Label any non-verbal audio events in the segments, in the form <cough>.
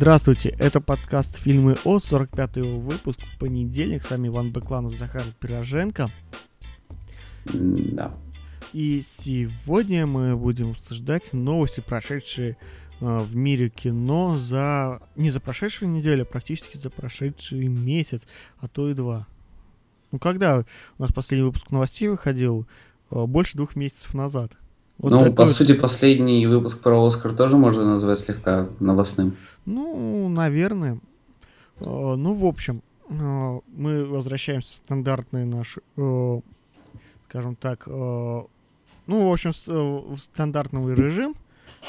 Здравствуйте, это подкаст «Фильмы О», 45-й выпуск, понедельник. С вами Иван Бекланов, Захар Пироженко. Да. И сегодня мы будем обсуждать новости, прошедшие э, в мире кино за... Не за прошедшую неделю, а практически за прошедший месяц, а то и два. Ну, когда у нас последний выпуск новостей выходил? Э, больше двух месяцев назад. Вот ну, по вот... сути, последний выпуск про Оскар тоже можно назвать слегка новостным. Ну, наверное. Э, ну, в общем, э, мы возвращаемся в стандартный наш, э, скажем так, ну, в общем, в стандартный режим.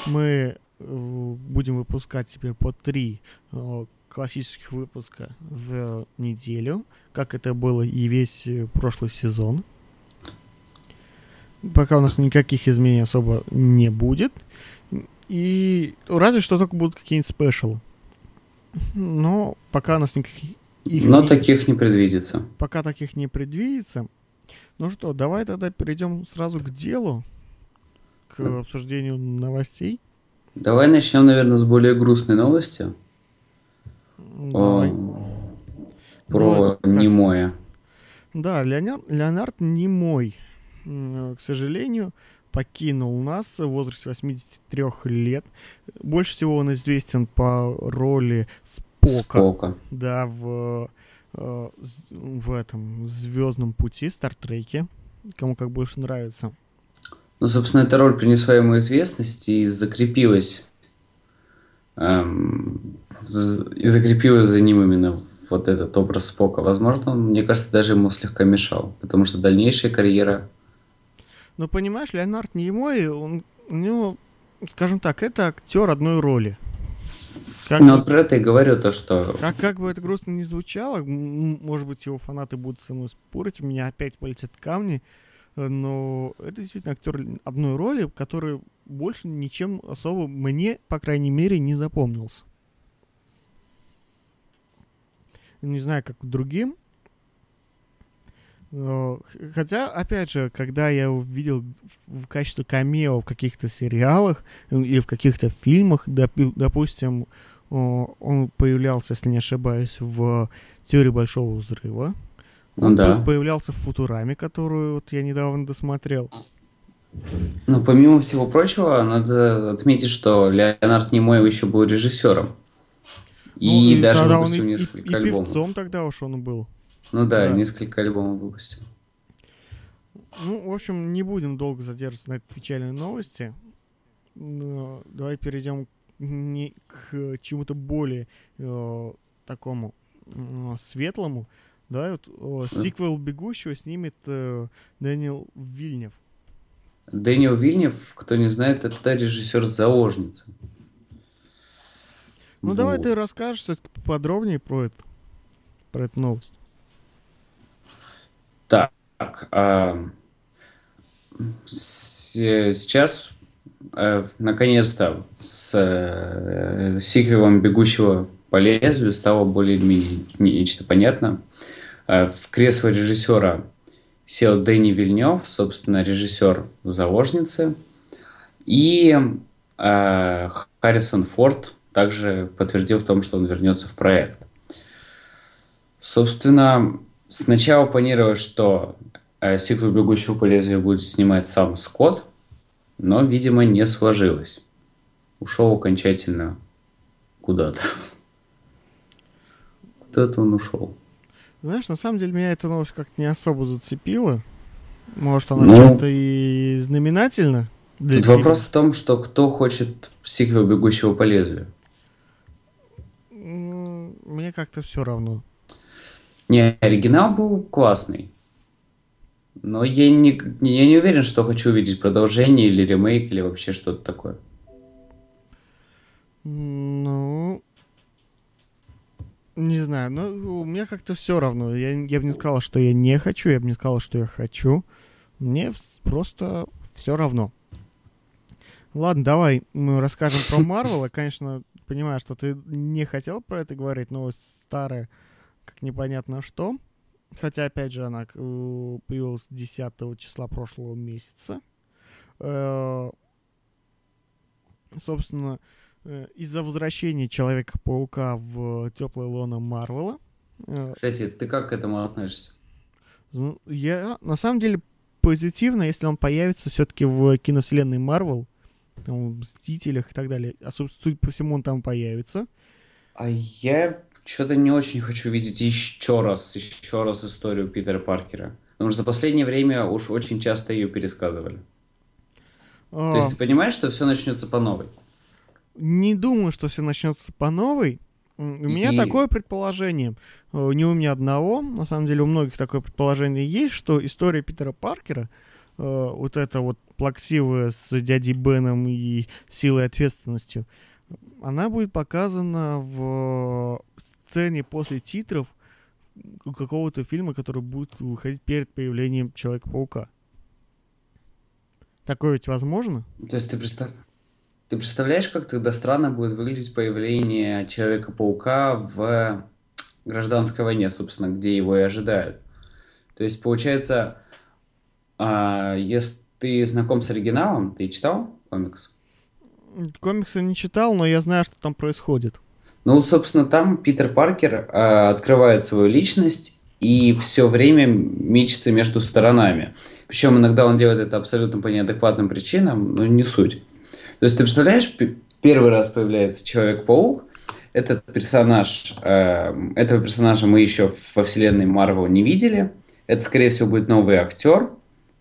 Мы будем выпускать теперь по три классических выпуска в неделю, как это было и весь прошлый сезон. Пока у нас никаких изменений особо не будет. И разве что только будут какие-нибудь спешалы. Но пока у нас никаких... Их Но не... таких не предвидится. Пока таких не предвидится. Ну что, давай тогда перейдем сразу к делу, к обсуждению новостей. Давай начнем, наверное, с более грустной новости. Давай. О, про ну, немое. Да, Леонард, Леонард Немой к сожалению, покинул нас в возрасте 83 лет. Больше всего он известен по роли Спока. Спока. Да, в, э, в этом Звездном пути, Стартреке. Кому как больше нравится. Ну, собственно, эта роль принесла ему известность и закрепилась. Эм, и закрепилась за ним именно вот этот образ Спока. Возможно, он, мне кажется, даже ему слегка мешал, потому что дальнейшая карьера но понимаешь, Леонард Немой, он, у него, скажем так, это актер одной роли. Как ну, вот про это и говорю, то что... Как, как бы это грустно не звучало, может быть, его фанаты будут со мной спорить, у меня опять полетят камни, но это действительно актер одной роли, который больше ничем особо мне, по крайней мере, не запомнился. Не знаю, как другим, Хотя, опять же, когда я увидел в качестве камео в каких-то сериалах или в каких-то фильмах, допустим, он появлялся, если не ошибаюсь, в «Теории Большого Взрыва». Ну, он да. появлялся в «Футураме», которую вот я недавно досмотрел. Ну, помимо всего прочего, надо отметить, что Леонард Немоев еще был режиссером. И, ну, и даже выпустил несколько и, и альбомов. И певцом тогда уж он был. Ну да, да. несколько альбомов выпустил. Ну, в общем, не будем долго задерживаться на этой печальной новости. Но давай перейдем не к чему-то более э, такому э, светлому. Да, вот э, сиквел «Бегущего» снимет э, Дэниел Вильнев. Дэниел Вильнев, кто не знает, это режиссер «Заложницы». Ну, вот. давай ты расскажешь подробнее про это, про эту новость. Так, а, сейчас э, наконец-то с э, сиквелом «Бегущего по лезвию» стало более-менее нечто понятно. Э, в кресло режиссера сел Дэнни Вильнев, собственно, режиссер «Заложницы». И э, Харрисон Форд также подтвердил в том, что он вернется в проект. Собственно, сначала планировалось, что э, сиквел «Бегущего по лезвию» будет снимать сам Скотт, но, видимо, не сложилось. Ушел окончательно куда-то. <laughs> Куда-то он ушел. Знаешь, на самом деле меня эта новость как-то не особо зацепила. Может, она ну, что-то и знаменательно? Тут фильма? вопрос в том, что кто хочет сиквел «Бегущего по лезвию». Мне как-то все равно. Не, оригинал был классный. Но я не, я не уверен, что хочу увидеть продолжение или ремейк, или вообще что-то такое. Ну, не знаю, но у меня как-то все равно. Я, я бы не сказал, что я не хочу, я бы не сказал, что я хочу. Мне просто все равно. Ладно, давай мы расскажем про <laughs> Марвел. Конечно, понимаю, что ты не хотел про это говорить, но как непонятно что. Хотя, опять же, она э, появилась 10 числа прошлого месяца. Э, собственно, э, из-за возвращения Человека-паука в теплое лоно Марвела. Кстати, ты как к этому относишься? Я на самом деле позитивно, если он появится все-таки в киновселенной Марвел, в Мстителях и так далее. А судя по всему, он там появится. А я что-то не очень хочу видеть еще раз, еще раз историю Питера Паркера. Потому что за последнее время уж очень часто ее пересказывали. А... То есть ты понимаешь, что все начнется по новой? Не думаю, что все начнется по новой. У меня такое предположение, э, не у меня одного, на самом деле у многих такое предположение есть, что история Питера Паркера, э, вот это вот плаксивая с дядей Беном и силой ответственностью, она будет показана в сцене после титров какого-то фильма, который будет выходить перед появлением Человека-паука. Такое ведь возможно? То есть ты представляешь? Ты представляешь, как тогда странно будет выглядеть появление Человека-паука в гражданской войне, собственно, где его и ожидают. То есть, получается, а, если ты знаком с оригиналом, ты читал комикс? Комиксы не читал, но я знаю, что там происходит. Ну, собственно, там Питер Паркер а, открывает свою личность и все время мечется между сторонами. Причем иногда он делает это абсолютно по неадекватным причинам, но не суть. То есть ты представляешь, первый раз появляется Человек-паук, этот персонаж, э, этого персонажа мы еще во вселенной Марвел не видели. Это, скорее всего, будет новый актер.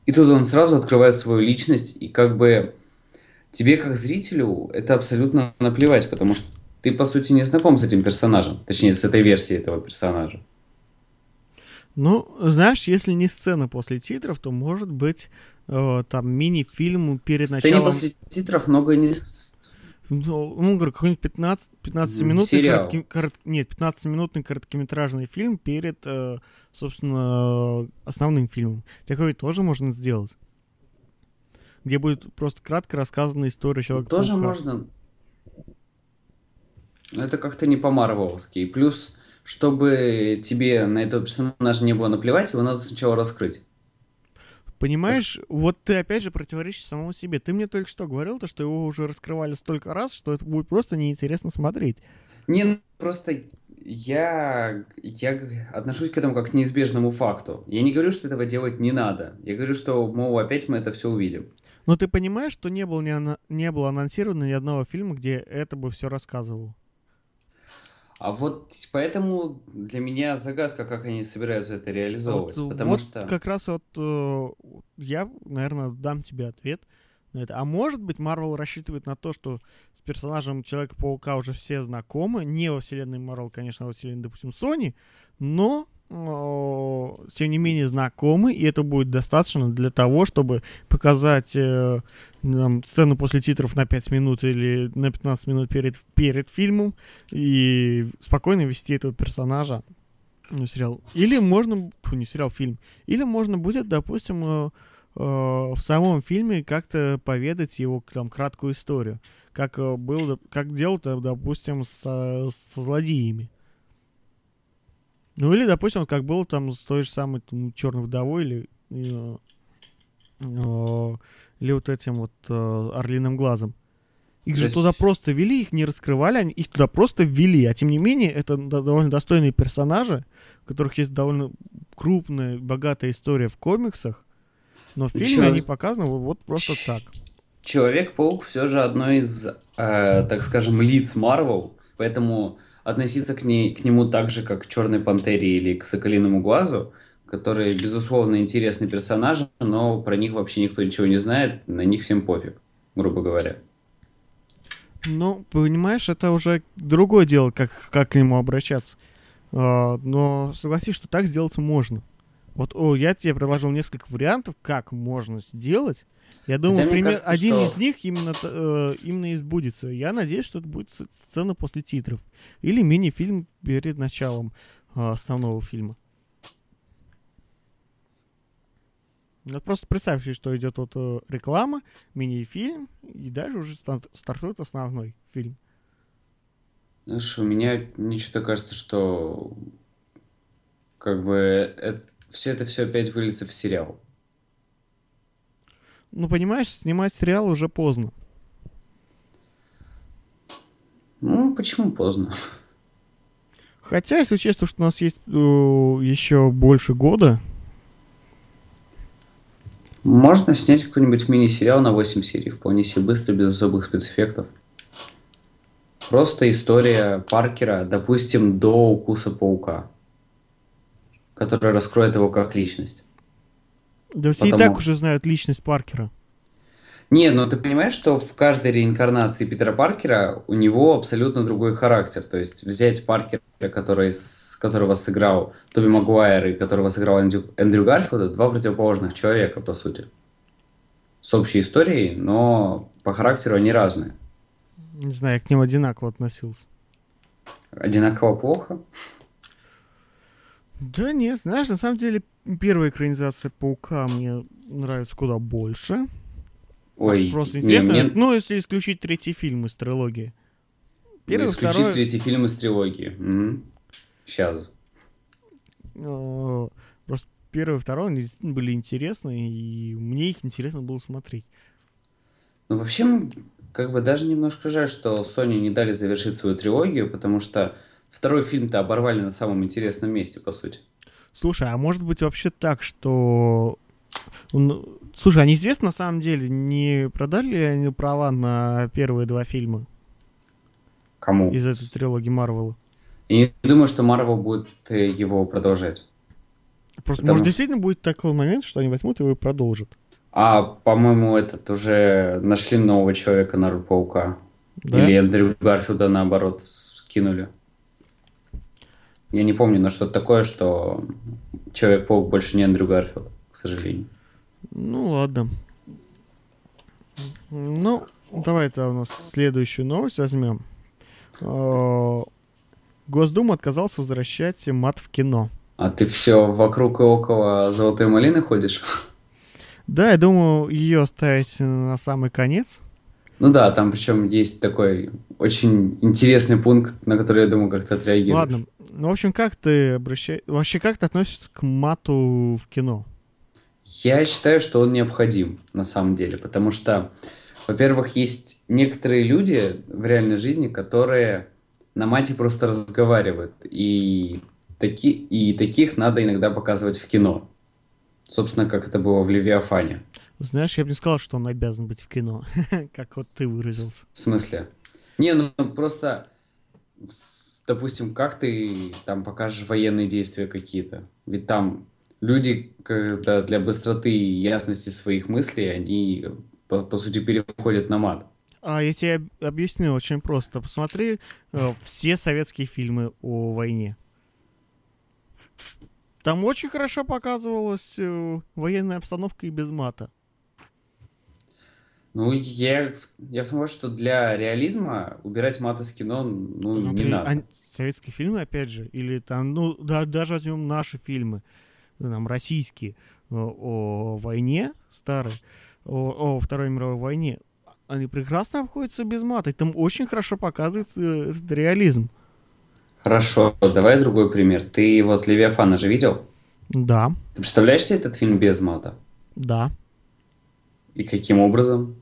И тут он сразу открывает свою личность, и как бы тебе, как зрителю, это абсолютно наплевать, потому что ты, по сути, не знаком с этим персонажем, точнее, с этой версией этого персонажа. Ну, знаешь, если не сцена после титров, то может быть э, там мини-фильм перед Сцене началом... после титров много не... Ну, ну говорю, какой-нибудь 15, 15 минутный коротки, корот, нет, 15-минутный короткометражный фильм перед, э, собственно, основным фильмом. Такой тоже можно сделать. Где будет просто кратко рассказана история человека. Тоже можно. Это как-то не по-марвеловски. И плюс чтобы тебе на этого персонажа не было наплевать, его надо сначала раскрыть. Понимаешь, Рас... вот ты опять же противоречишь самому себе. Ты мне только что говорил, то, что его уже раскрывали столько раз, что это будет просто неинтересно смотреть. Не, ну, просто я, я отношусь к этому как к неизбежному факту. Я не говорю, что этого делать не надо. Я говорю, что, мол, опять мы это все увидим. Но ты понимаешь, что не было, ни, не было анонсировано ни одного фильма, где это бы все рассказывало? А вот поэтому для меня загадка, как они собираются это реализовывать. Вот, потому вот что... как раз вот э, я, наверное, дам тебе ответ на это. А может быть, Марвел рассчитывает на то, что с персонажем Человека-паука уже все знакомы. Не во вселенной Марвел, конечно, а во вселенной, допустим, Sony, но тем не менее знакомы, и это будет достаточно для того, чтобы показать э, нам, сцену после титров на 5 минут или на 15 минут перед, перед фильмом и спокойно вести этого персонажа ну, сериал. Или можно, фу, не сериал, фильм. Или можно будет, допустим, э, э, в самом фильме как-то поведать его там краткую историю, как э, было, как делал, допустим, со, со злодеями. Ну или, допустим, как было там с той же самой там, черной вдовой или, э, э, или вот этим вот э, орлиным глазом. Их же туда просто вели, их не раскрывали, они их туда просто ввели. А тем не менее, это довольно достойные персонажи, у которых есть довольно крупная, богатая история в комиксах. Но в фильме они показаны вот, вот просто так. Человек-паук все же одно из, э, так скажем, лиц Марвел, поэтому относиться к, ней, к нему так же, как к Черной Пантере или к Соколиному Глазу, которые, безусловно, интересные персонажи, но про них вообще никто ничего не знает, на них всем пофиг, грубо говоря. Ну, понимаешь, это уже другое дело, как, как к нему обращаться. А, но согласись, что так сделать можно. Вот о, я тебе предложил несколько вариантов, как можно сделать, я думаю, пример, кажется, один что... из них именно, э, именно избудется. Я надеюсь, что это будет сцена после титров. Или мини-фильм перед началом э, основного фильма. Ну, просто представьте, что идет вот э, реклама, мини-фильм, и дальше уже стартует основной фильм. Знаешь, у меня мне что-то кажется, что как бы это, все это все опять выльется в сериал. Ну, понимаешь, снимать сериал уже поздно. Ну, почему поздно? Хотя, если честно, что у нас есть э, еще больше года. Можно снять какой-нибудь мини-сериал на 8 серий, вполне себе быстро, без особых спецэффектов. Просто история Паркера, допустим, до укуса паука, которая раскроет его как личность. Да все и Потому- так уже знают личность Паркера. Не, ну ты понимаешь, что в каждой реинкарнации Питера Паркера у него абсолютно другой характер. То есть взять Паркера, который, с- которого сыграл Тоби Магуайр и которого сыграл Эндрю, Эндрю Гарфилд, это два противоположных человека, по сути. С общей историей, но по характеру они разные. Не знаю, я к ним одинаково относился. Одинаково плохо. Да нет, знаешь, на самом деле первая экранизация Паука мне нравится куда больше. Ой, Просто не, интересно. мне Ну, если исключить третий фильм из трилогии. Первый, исключить второй... третий фильм из трилогии. Сейчас. э, Просто первый и второй они действительно были интересны, и мне их интересно было смотреть. Ну, вообще, как бы даже немножко жаль, что Sony не дали завершить свою трилогию, потому что второй фильм-то оборвали на самом интересном месте, по сути. Слушай, а может быть вообще так, что... Слушай, а неизвестно на самом деле, не продали ли они права на первые два фильма Кому? из этой трилогии Марвела? Я не думаю, что Марвел будет э, его продолжать. Просто, Потому может, действительно будет такой момент, что они возьмут его и продолжат. А, по-моему, этот уже нашли нового человека на Паука. Да? Или Эндрю Гарфилда, наоборот, скинули. Я не помню, но что-то такое, что Человек-паук больше не Эндрю Гарфилд, к сожалению. Ну ладно. Ну, давай-то у нас следующую новость возьмем. Э, Госдума отказался возвращать мат в кино. А ты все вокруг и около Золотой Малины ходишь? Да, я думаю, ее оставить на самый конец. Ну да, там причем есть такой очень интересный пункт, на который, я думаю, как ты отреагируешь. Ладно. Ну, в общем, как ты обращаешь... Вообще, как ты относишься к мату в кино? Я считаю, что он необходим на самом деле, потому что, во-первых, есть некоторые люди в реальной жизни, которые на мате просто разговаривают, и, таки, и таких надо иногда показывать в кино. Собственно, как это было в Левиафане. Знаешь, я бы не сказал, что он обязан быть в кино, <laughs> как вот ты выразился. В смысле? Не, ну просто, допустим, как ты там покажешь военные действия какие-то? Ведь там люди, когда для быстроты и ясности своих мыслей, они, по, по сути, переходят на мат. А я тебе об- объясню очень просто. Посмотри э, все советские фильмы о войне. Там очень хорошо показывалась э, военная обстановка и без мата. Ну, я, я согласен, что для реализма убирать мат из кино, ну, не Смотри, надо. ан- советские фильмы, опять же, или там, ну, да, даже возьмем наши фильмы, там, российские, о, о войне старые, о, о Второй мировой войне, они прекрасно обходятся без мата, и там очень хорошо показывается э, этот реализм. Хорошо, давай другой пример. Ты вот Левиафана же видел? Да, Ты представляешь себе этот фильм без мата? да. И каким образом?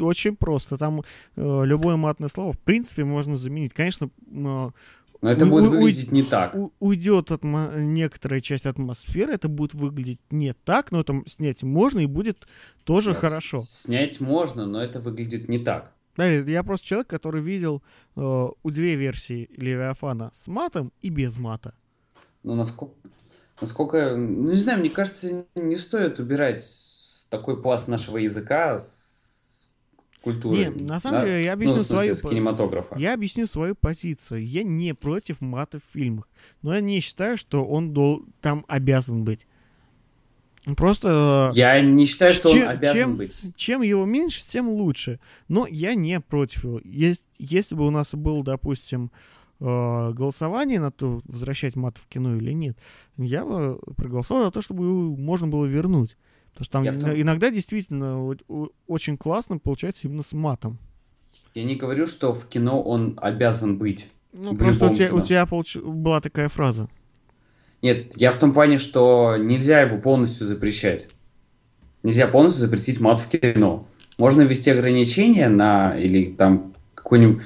Очень просто. Там э, любое матное слово, в принципе, можно заменить. Конечно, м, Но это Уй- будет выглядеть не так. у- уйдет атмо- некоторая часть атмосферы, это будет выглядеть не так, но там снять можно и будет тоже Да, хорошо. Снять можно, но это выглядит не так. Да, Я просто человек, который видел э, у две версии Левиафана с матом и без мата. Ну, насколько, насколько, ну, не знаю, мне кажется, не стоит убирать такой пласт нашего языка с культуры. Не, на самом да? деле, я Ну, объясню в смысле, свою с кинематографа. Я объясню свою позицию. Я не против мата в фильмах. Но я не считаю, что он дол- там обязан быть. Просто э, Я не считаю, что Чем- он обязан чем- быть. чем его меньше, тем лучше. Но я не против его. Есть, если бы у нас было, допустим, э, голосование на то, возвращать мат в кино или нет, я бы проголосовал за то, чтобы его можно было вернуть. Потому что там Я том- иногда действительно очень классно получается именно с матом. Я не говорю, что в кино он обязан быть. Ну, просто у тебя, у тебя получ- была такая фраза. Нет, я в том плане, что нельзя его полностью запрещать. Нельзя полностью запретить мат в кино. Можно ввести ограничения на или там какой-нибудь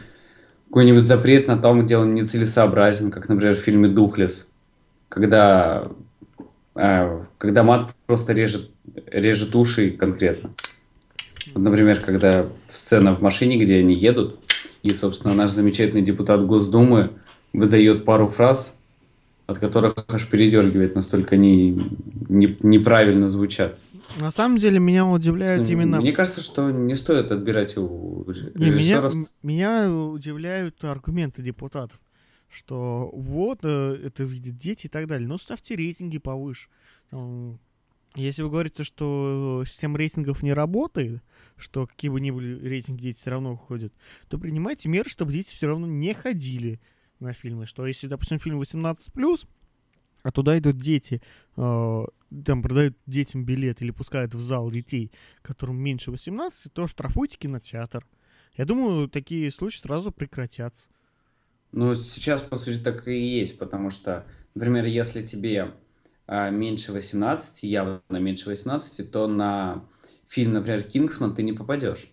какой-нибудь запрет на том, где он нецелесообразен, как, например, в фильме «Духлес», когда, когда мат просто режет, режет уши конкретно. Вот, например, когда сцена в машине, где они едут, и, собственно, наш замечательный депутат Госдумы выдает пару фраз, от которых аж передергивает, настолько они не, неправильно звучат. На самом деле меня удивляют именно... Мне кажется, что не стоит отбирать у не, меня, меня удивляют аргументы депутатов, что вот, э, это видят дети и так далее. Но ставьте рейтинги повыше. Если вы говорите, что система рейтингов не работает, что какие бы ни были рейтинги дети все равно ходят, то принимайте меры, чтобы дети все равно не ходили на фильмы. Что если, допустим, фильм 18+, а туда идут дети, э, там продают детям билет или пускают в зал детей, которым меньше 18, то штрафуйте кинотеатр. Я думаю, такие случаи сразу прекратятся. Ну, сейчас, по сути, так и есть, потому что, например, если тебе а, меньше 18, явно меньше 18, то на фильм, например, «Кингсман» ты не попадешь.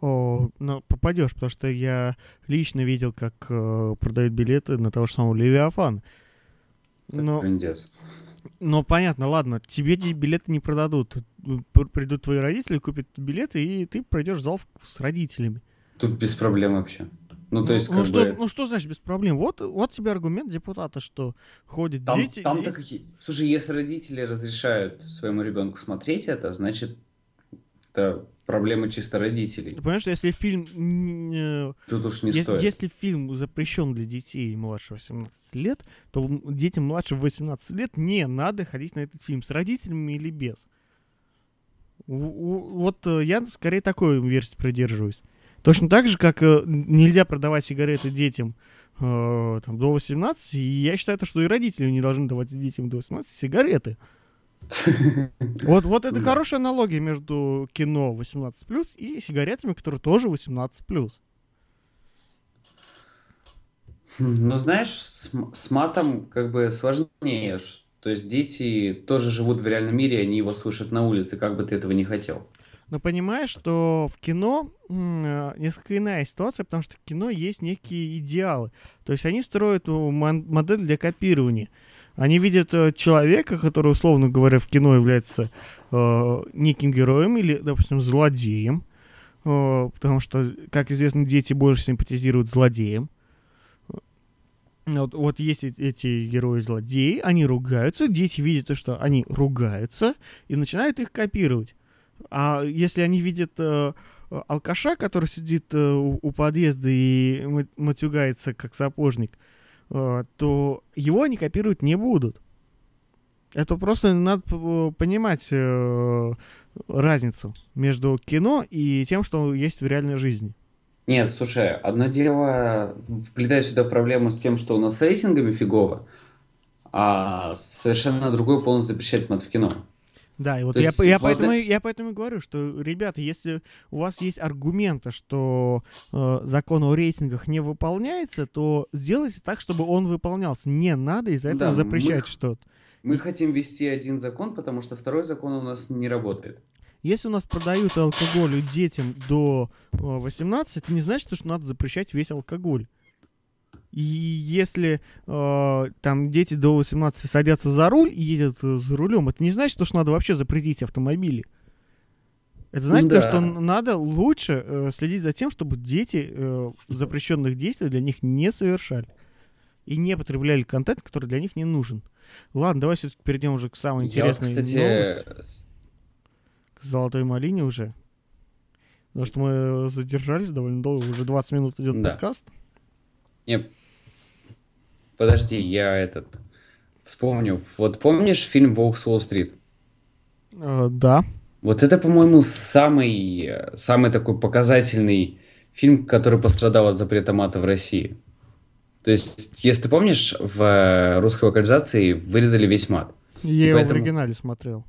О, ну, попадешь, потому что я лично видел, как э, продают билеты на того же самого «Левиафан». Но, но понятно, ладно, тебе билеты не продадут. Придут твои родители, купят билеты, и ты пройдешь зал с родителями. Тут без проблем вообще. Ну, то есть, ну, как что, бы... ну что значит без проблем? Вот, вот тебе аргумент депутата, что ходят там, дети... Там-то дети... какие... Слушай, если родители разрешают своему ребенку смотреть это, значит, это проблема чисто родителей. Ты понимаешь, если фильм... Тут уж не если, стоит. Если фильм запрещен для детей младше 18 лет, то детям младше 18 лет не надо ходить на этот фильм с родителями или без. Вот э, я скорее такой версии придерживаюсь. Точно так же, как э, нельзя продавать сигареты детям э, там, до 18, и я считаю, что и родители не должны давать детям до 18 сигареты. <laughs> Вот, вот это хорошая аналогия между кино 18+, и сигаретами, которые тоже 18+. Ну, знаешь, с, с матом как бы сложнее. То есть дети тоже живут в реальном мире, они его слышат на улице, как бы ты этого не хотел. Но понимаешь, что в кино э, несколько иная ситуация, потому что в кино есть некие идеалы. То есть они строят модель для копирования. Они видят э, человека, который, условно говоря, в кино является э, неким героем или, допустим, злодеем. Э, потому что, как известно, дети больше симпатизируют злодеям. Вот, вот есть эти герои-злодеи, они ругаются, дети видят, что они ругаются, и начинают их копировать. А если они видят э, алкаша, который сидит э, у, у подъезда и матюгается как сапожник, э, то его они копировать не будут. Это просто надо понимать э, разницу между кино и тем, что есть в реальной жизни. Нет, слушай, одно дело вплетать сюда проблему с тем, что у нас с рейтингами фигово, а совершенно другое полностью запрещать мат в кино. Да, и вот я, я, вот поэтому, я поэтому и говорю, что, ребята, если у вас есть аргументы, что э, закон о рейтингах не выполняется, то сделайте так, чтобы он выполнялся. Не надо из-за этого да, запрещать мы, что-то. Мы хотим ввести один закон, потому что второй закон у нас не работает. Если у нас продают алкоголь детям до 18, это не значит, что надо запрещать весь алкоголь. И если э, там дети до 18 садятся за руль и едут э, за рулем, это не значит, что надо вообще запретить автомобили. Это значит, да. что надо лучше э, следить за тем, чтобы дети э, запрещенных действий для них не совершали. И не потребляли контент, который для них не нужен. Ладно, давай все-таки перейдем уже к самой интересной Я, кстати... новости. К золотой малине уже. Потому что мы задержались довольно долго, уже 20 минут идет да. подкаст. Не, Подожди, я этот вспомню. Вот помнишь фильм «Волк с Уолл-стрит»? Uh, да. Вот это, по-моему, самый, самый такой показательный фильм, который пострадал от запрета мата в России. То есть, если ты помнишь, в русской локализации вырезали весь мат. Я его поэтому... в оригинале смотрел.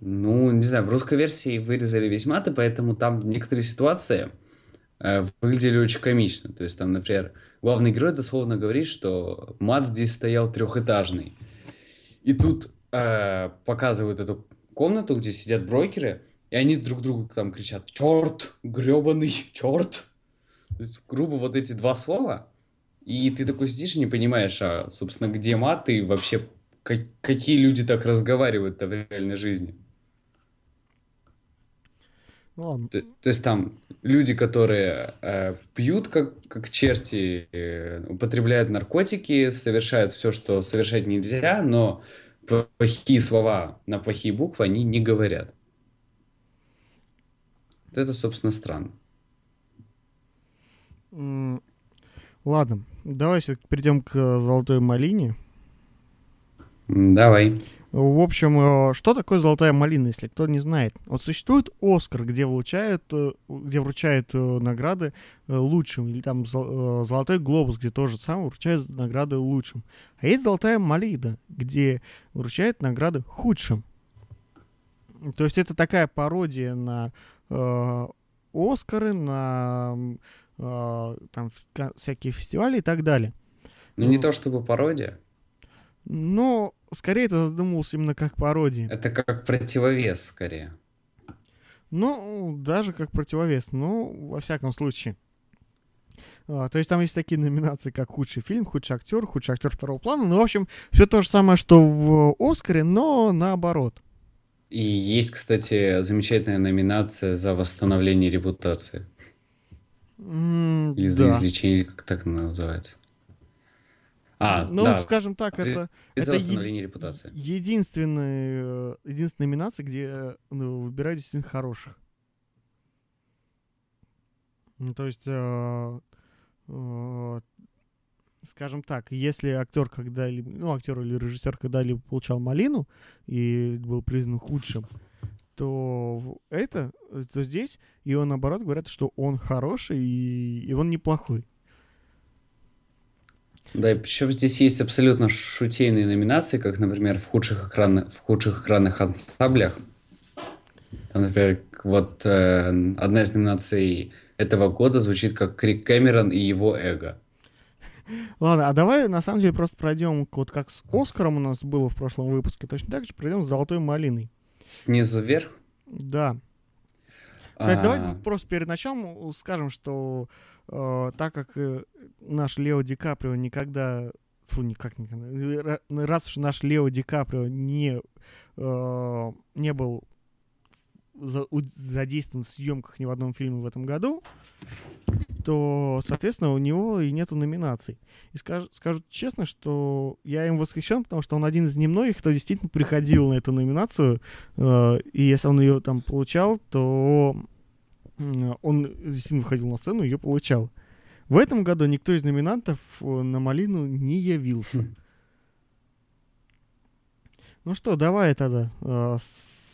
Ну, не знаю, в русской версии вырезали весь мат, и поэтому там некоторые ситуации э, выглядели очень комично. То есть там, например, главный герой дословно говорит, что мат здесь стоял трехэтажный. И тут э, показывают эту комнату, где сидят брокеры, и они друг другу там кричат «Черт! гребаный черт!» Есть, грубо, вот эти два слова, и ты такой сидишь и не понимаешь, а, собственно, где мат и вообще как, какие люди так разговаривают-то в реальной жизни. Ну ладно. То, то есть там люди, которые э, пьют как, как черти, э, употребляют наркотики, совершают все, что совершать нельзя, но плохие слова на плохие буквы они не говорят. Вот это, собственно, странно. Ладно, давай перейдем к э, золотой малине. Давай. В общем, э, что такое золотая малина, если кто не знает? Вот существует Оскар, где вручают, э, где вручают э, награды лучшим, или там зол- Золотой глобус, где тоже самое вручают награды лучшим. А есть золотая малина, где вручают награды худшим. То есть это такая пародия на э, Оскары, на э, там всякие фестивали и так далее. Ну, не Ну. то чтобы пародия, Но скорее это задумывался именно как пародия. это как противовес, скорее. Ну, даже как противовес, ну, во всяком случае. А, то есть там есть такие номинации, как худший фильм, худший актер, худший актер второго плана. Ну, в общем, все то же самое, что в Оскаре, но наоборот. И есть, кстати, замечательная номинация за восстановление репутации. М, Или за да. излечение, или как так она называется. А, Ну, да, скажем так, это и это еди- репутации. единственная, э, единственная номинация, где э, ну, выбирают действительно хороших. Ну, то есть, э, э, скажем так, если актер когда-либо, ну, актер или режиссер когда-либо получал малину и был признан худшим, то это, то здесь его наоборот говорят, что он хороший и, и он неплохой. Да, и причем здесь есть абсолютно шутейные номинации, как, например, в худших, экранных, в худших экранных ансамблях. Там, например, вот э, одна из номинаций этого года звучит как Крик Кэмерон и его эго. Ладно, а давай на самом деле просто пройдем, вот как с Оскаром у нас было в прошлом выпуске, точно так же пройдем с Золотой малиной. Снизу вверх. Да. Кстати, давай а, просто перед началом скажем, что так как э, наш Лео Ди Каприо никогда... Фу, никак никогда. э, ра- Раз уж наш Лео Ди Каприо не, э, не был задействован в съемках ни в одном фильме в этом году, то, соответственно, у него и нету номинаций. И скажу, скажу честно, что я им восхищен, потому что он один из немногих, кто действительно приходил на эту номинацию, э, и если он ее там получал, то он действительно выходил на сцену и ее получал. В этом году никто из номинантов э, на малину не явился. Хм. Ну что, давай тогда э,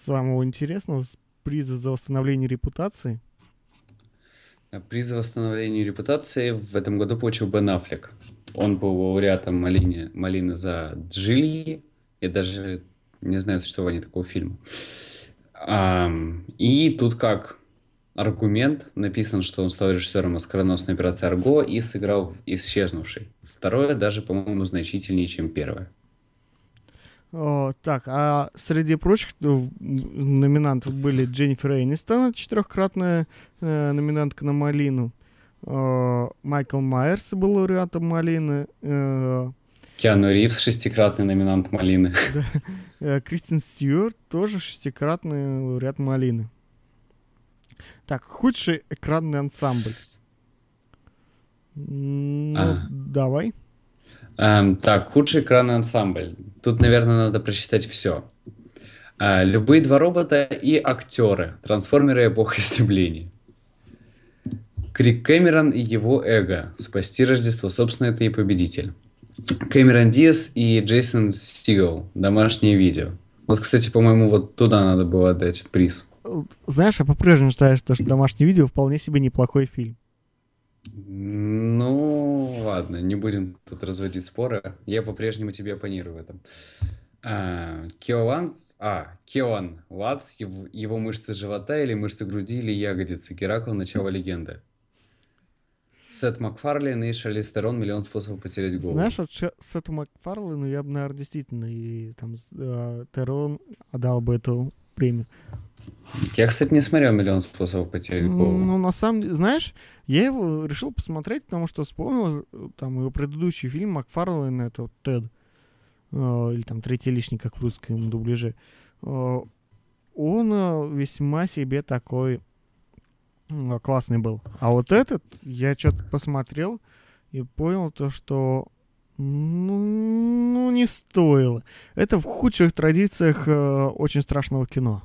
самого интересного, с приза за восстановление репутации. Приз за восстановление репутации в этом году получил Бен Аффлек. Он был лауреатом Малине, Малины за Джильи. Я даже не знаю существования такого фильма. И тут как аргумент написан, что он стал режиссером «Оскароносной операции Арго» и сыграл в «Исчезнувший». Второе даже, по-моему, значительнее, чем первое. О, так, а среди прочих м, номинантов были Дженнифер Энистон, четырехкратная э, номинантка на Малину. Э, Майкл Майерс был лауреатом Малины. э, Киану Ривз, шестикратный номинант Малины. <laughs> э, Кристин Стюарт тоже шестикратный лауреат Малины. Так, худший экранный ансамбль. Ну, А. давай. Эм, так, худший экранный ансамбль. Тут, наверное, надо прочитать все. любые два робота и актеры. Трансформеры эпоха истребления. Крик Кэмерон и его эго. Спасти Рождество. Собственно, это и победитель. Кэмерон Диас и Джейсон Сигал. Домашнее видео. Вот, кстати, по-моему, вот туда надо было отдать приз. Знаешь, я по-прежнему считаю, что домашнее видео вполне себе неплохой фильм. Ну, ладно, не будем тут разводить споры. Я по-прежнему тебе оппонирую в этом. А, Киолан, а, Киолан Лац, его, его мышцы живота или мышцы груди или ягодицы. Геракл, начало легенды. Сет Макфарлейн и Шарли Стерон «Миллион способов потерять голову». Знаешь, вот Ше- Сету я бы, наверное, действительно и там э, Терон отдал бы эту премию. Я, кстати, не смотрел «Миллион способов потерять голову». Ну, на самом деле, знаешь, я его решил посмотреть, потому что вспомнил э, там его предыдущий фильм Макфарлейна, это вот «Тед», э, или там «Третий лишний», как в русском дубляже. Э, он весьма себе такой классный был. А вот этот, я что-то посмотрел и понял то, что ну, ну, не стоило. Это в худших традициях э, очень страшного кино.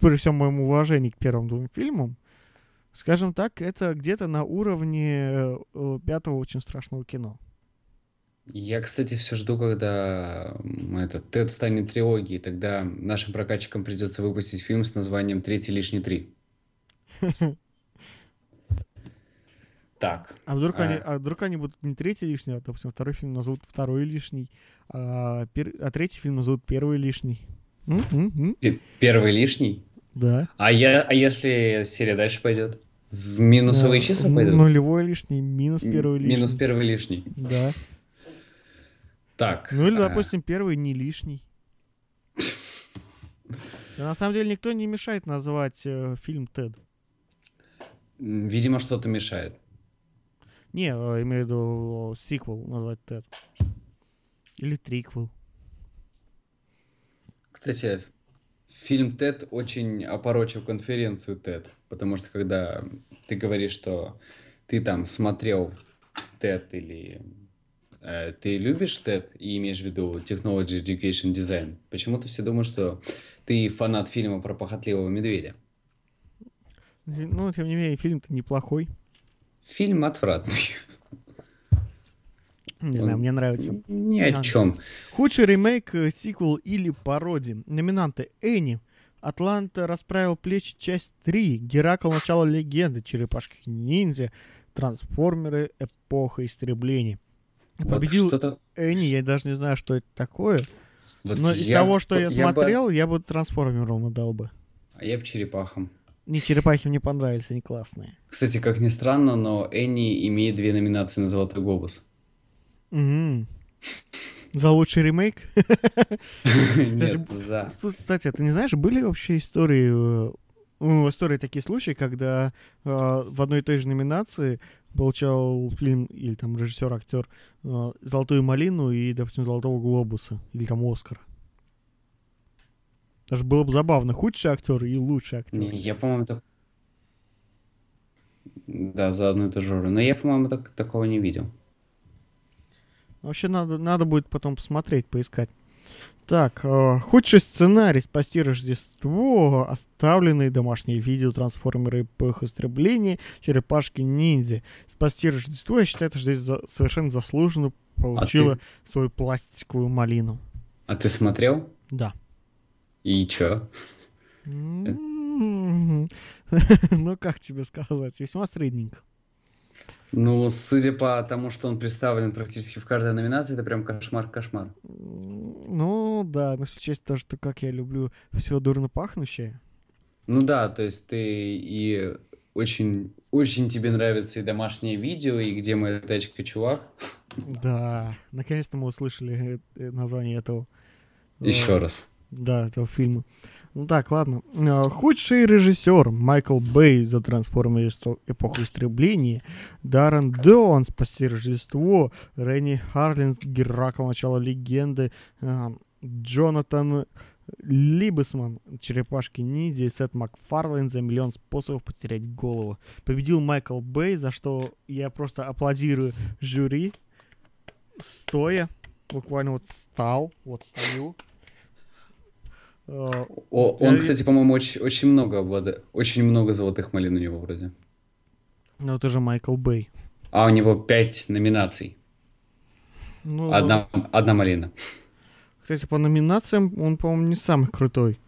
При всем моем уважении к первым двум фильмам, скажем так, это где-то на уровне э, э, пятого очень страшного кино. Я, кстати, все жду, когда этот Тед станет трилогией. Тогда нашим прокатчикам придется выпустить фильм с названием «Третий лишний три». <laughs> Так. А вдруг, они, а, а вдруг они будут не третий лишний, а, допустим, второй фильм назовут второй лишний, а, пер- а третий фильм назовут первый лишний. М, м, м. пе- первый лишний? Да. А, я, а если серия дальше пойдет? В минусовые Э, числа пойдут? Нулевой лишний, минус первый лишний. Минус первый лишний. Да. Так. Ну или, а, допустим, первый не лишний. Да, на самом деле никто не мешает назвать э, фильм Тед. Видимо, что-то мешает. Не, э, имею в виду э, сиквел назвать Тед. Или триквел. Кстати, фильм «Тед» очень опорочил конференцию «Тед», потому что когда ты говоришь, что ты там смотрел «Тед» или э, ты любишь «Тед» и имеешь в виду Technology Education Design, почему-то все думают, что ты фанат фильма про похотливого медведя. Ну, тем не менее, фильм-то неплохой. Фильм отвратный. Не знаю, мне нравится. Ни о чем. Худший ремейк, э, сиквел или пародия. Номинанты Энни. Атланта расправил плечи. Часть 3. Геракл. Начало легенды. Черепашки ниндзя. Трансформеры. Эпоха истребления. Вот Победил что-то... Энни. Я даже не знаю, что это такое. вот Но из я- того, что я, бы- смотрел, я бы трансформером отдал бы. а я бы черепахам. Не, черепахи мне понравились, они классные. Кстати, как ни странно, но Энни имеет две номинации на «Золотой глобус». Мгм. За лучший ремейк? <laughs> Нет, за... Кстати, ты не знаешь, были вообще истории, э, ну, истории такие случаи, когда э, в одной и той же номинации получал фильм или там режиссер, актер э, золотую малину и, допустим, золотого глобуса или там Оскар. Даже было бы забавно, худший актер и лучший актер. Не, я, по-моему, так... Да, за одну и ту же роль. Но я, по-моему, так- такого не видел. Вообще надо, надо будет потом посмотреть, поискать. Так, э, худший сценарий «Спасти Рождество», оставленные домашние видео, трансформеры эпох истребления, черепашки-ниндзя. «Спасти Рождество», я считаю, что здесь за- совершенно заслуженно получила свою пластиковую малину. А ты смотрел? Да. И чё? М, <laughs> Ну, как тебе сказать, весьма средненько. Ну, судя по тому, что он представлен практически в каждой номинации, это прям кошмар-кошмар. Ну, да, но если честь то, что как я люблю все дурно пахнущее. Ну да, то есть ты и очень, очень тебе нравится и домашнее видео, и где моя тачка, чувак. Да, наконец-то мы услышали э, э, название этого. Еще раз. Да, этого фильма. Ну так, ладно. Э, Худший режиссер Майкл Бэй за трансформеры эпоху истребления, Даррен Дон «Спасти Рождество», Ренни Харлин «Геракл. Начало легенды», э, Джонатан Либесман «Черепашки ниндзя» Сет Макфарлейн за миллион способов потерять голову. Победил Майкл Бэй, за что я просто аплодирую жюри, стоя, буквально вот стал, вот стою. Э, О, он, Я- кстати, по-моему, очень, очень много облада- очень много золотых малин у него вроде. Ну, это же Майкл Бэй. А у него пять номинаций. Ну, Одна, одна малина. Кстати, по номинациям он, по-моему, не самый крутой.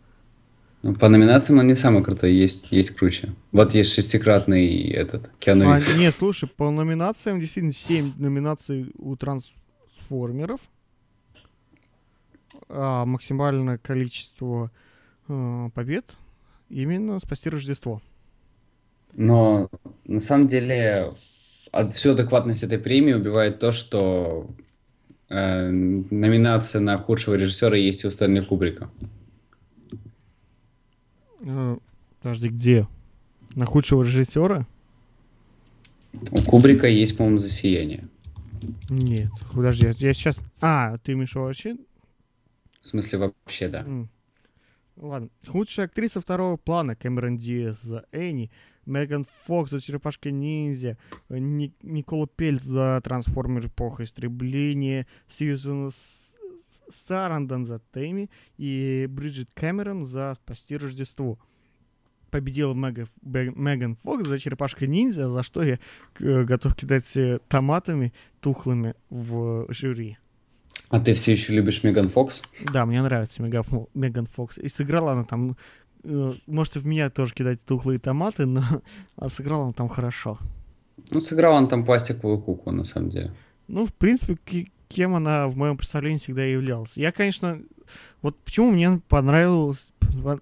Ну, по номинациям он не самый крутой, есть, есть круче. Вот есть шестикратный этот, Киану А, Ривз. нет, слушай, по номинациям действительно 7 номинаций у трансформеров. А максимальное количество э, побед именно «Спасти Рождество». Но на самом деле от, всю адекватность этой премии убивает то, что э, номинация на худшего режиссера есть и у Стэнли Кубрика. Э, Подожди, где? На худшего режиссера? У Кубрика есть, по-моему, «Засияние». Нет, подожди, я сейчас... А, ты имеешь вообще? В смысле, вообще, да. Ладно. Худшая актриса второго плана Кэмерон Диас за Энни, Меган Фокс за Черепашки Ниндзя, э, Ни- Никола Пельц за Трансформер Эпоха Истребления, Сьюзен Сарандон за Тэмми и Бриджит Кэмерон за Спасти Рождество. Победила Мега- Бе- Меган Фокс за Черепашка Ниндзя, за что я э, готов кидать томатами тухлыми в жюри. А ты все еще любишь Меган Фокс? Да, мне нравится Мега Меган Фокс. И сыграла она там... э, можете в меня тоже кидать тухлые томаты, но а сыграла она там хорошо. Ну, сыграл он там пластиковую куклу, на самом деле. Ну, в принципе, кем она в моем представлении всегда и являлась. Я, конечно... Вот почему мне понравилось,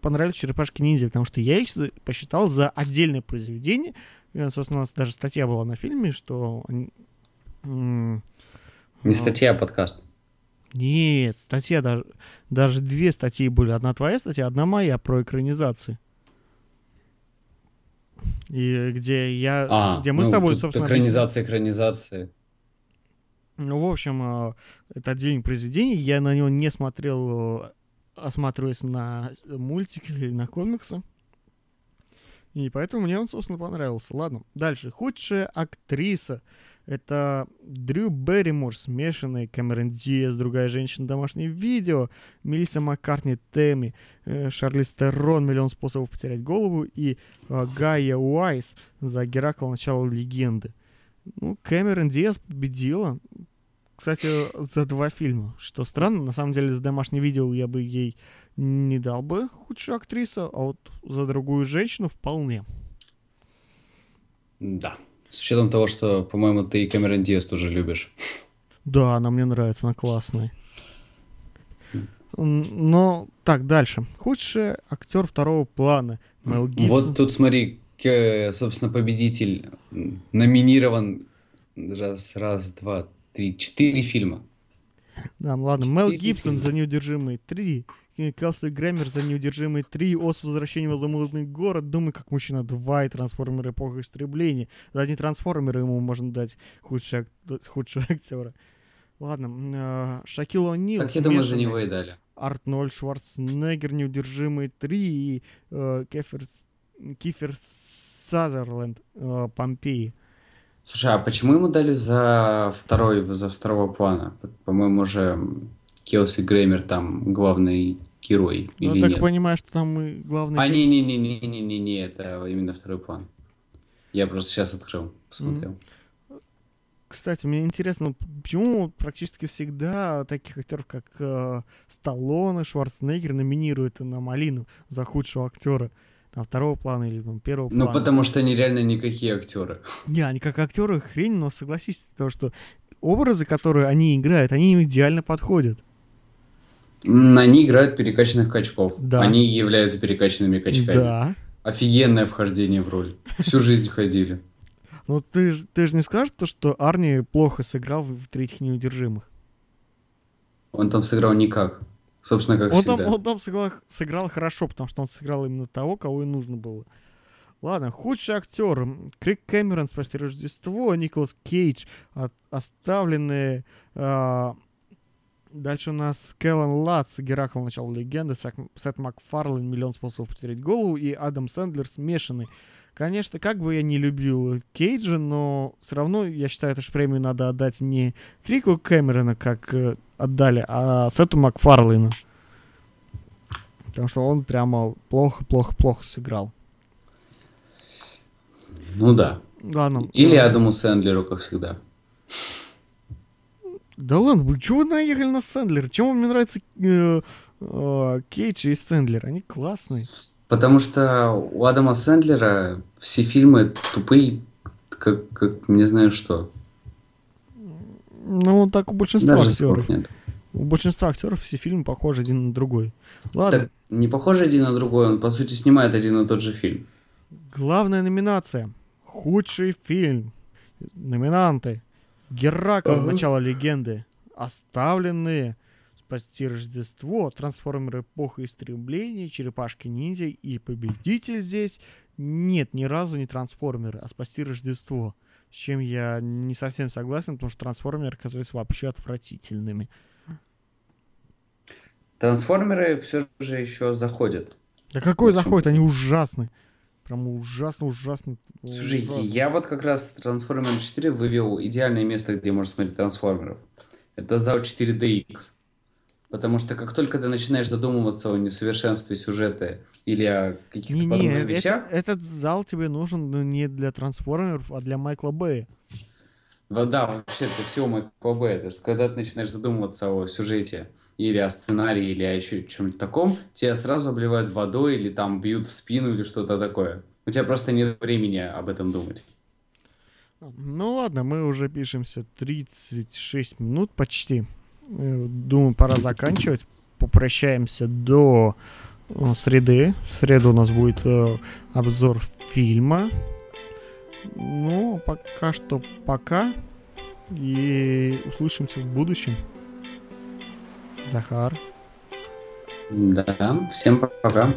понравились черепашки ниндзя, потому что я их посчитал за отдельное произведение. Э, Собственно, у нас даже статья была на фильме, что... Не статья, а подкаст. Нет, статья даже, даже две статьи были. Одна твоя статья, одна моя про экранизации. И где я, А, где мы с ну, тобой, тут собственно, экранизация, экранизации. Ну, в общем, э, это отдельное произведение. Я на него не смотрел, э, осматриваясь на мультики или на комиксы. И поэтому мне он, собственно, понравился. Ладно, дальше. Худшая актриса. Это Дрю Берримор, смешанный, Кэмерон Диас, другая женщина, домашнее видео, Мелисса Маккартни, Тэмми, э, Шарлиз Террон, миллион способов потерять голову и э, Гайя Уайс за Геракл начало легенды. Ну, Кэмерон Диас победила. Кстати, за два фильма. Что странно, на самом деле, за домашнее видео я бы ей не дал бы худшую актрису, а вот за другую женщину вполне. Да. С учетом того, что, по-моему, ты и Кэмерон Диас тоже любишь. Да, она мне нравится, она классная. Но так, дальше. Худший актер второго плана. Мел Гибсон. Вот тут смотри, собственно, победитель номинирован раз, раз, два, три, четыре фильма. Да, ну ладно. Мел Четыре Гибсон фильма. за неудержимые три. Келси Грэмер за неудержимые три. Ос возвращение в изумрудный город. Думай, как мужчина 2 и трансформеры эпоха истребления. За одни трансформеры ему можно дать худший ак- худшего актера. Ладно. э, Шакил О'Нил. Так я думаю, за него и дали. Арнольд Шварценеггер, неудержимые три. И э, Кефер, Кифер Сазерленд, э, Помпеи. Слушай, а почему ему дали за второй, за второго плана? По-моему, уже Келси Греймер там главный герой, Ну, или так нет? понимаю, что там и главный... А, не-не-не-не-не-не, это именно второй план. Я просто сейчас открыл, посмотрел. Кстати, мне интересно, почему практически всегда таких актеров, как э, Сталлоне, Шварценеггер, номинируют на Малину за худшего актера. Там второго плана или там, первого Ну, плана. потому что они реально никакие актеры. <laughs> Не, они как актеры хрень, но согласись, то, что образы, которые они играют, они им идеально подходят. Они играют перекачанных качков. Да. Они являются перекачанными качками. Да. Офигенное вхождение в роль. Всю жизнь ходили. Но ты же ты ж не скажешь то, что Арни плохо сыграл в, третьих неудержимых. Он там сыграл никак. Собственно, как Он там, всегда. он там сыграл, сыграл хорошо, потому что он сыграл именно того, кого и нужно было. Ладно, худший актер. Крик Кэмерон «Спасти Рождество», Николас Кейдж от- «Оставленные». а, Дальше у нас Кэллен Латс, Геракл, начало легенды, Сет Макфарлейн, миллион способов потерять голову и Адам Сэндлер смешанный. Конечно, как бы я не любил Кейджа, но все равно я считаю, эту ж премию надо отдать не Крику Кэмерона, как э, отдали, а Сету Макфарлейну. Потому что он прямо плохо-плохо-плохо сыграл. Ну да. Ладно. Или Адаму Сэндлеру, как всегда. Да ладно, блин, чего вы наехали на Сэндлера? Чем вам не нравится э, э, Кейдж и Сэндлер? Они классные. Потому что у Адама Сэндлера все фильмы тупые, как, как не знаю что. Ну, так у большинства Даже актеров. нет. У большинства актеров все фильмы похожи один на другой. Ладно, Так, не похожи один на другой, он по сути снимает один и тот же фильм. главная номинация. Худший фильм. Номинанты. Геракл. Ага. Начало легенды. Оставленные. спасти Рождество, трансформеры эпоха истребления, черепашки-ниндзя и победитель здесь. Нет, ни разу не трансформеры, а спасти Рождество. С чем я не совсем согласен, потому что трансформеры оказались вообще отвратительными. Трансформеры все же еще заходят. Да какой заходит? Они ужасны. Прям ужасно, ужасно. Слушай, ужасно. я вот как раз Трансформер 4 вывел идеальное место, где можно смотреть трансформеров. Это зал 4DX. Потому что как только ты начинаешь задумываться о несовершенстве сюжета или о каких-то Не-не, подобных это- вещах, этот зал тебе нужен ну, не для трансформеров, а для Майкла Бэя. во- да, вообще для всего Майкла Бэя, то есть когда ты начинаешь задумываться о сюжете или о сценарии, или о еще чем-нибудь таком, тебя сразу обливают водой или там бьют в спину или что-то такое. У тебя просто нет времени об этом думать. Ну ладно, мы уже пишемся 36 минут почти. Э, Думаю, пора заканчивать. Попрощаемся до э, среды. В среду у нас будет э, обзор фильма. Ну, пока что пока. И услышимся в будущем. Захар. Да, всем пока.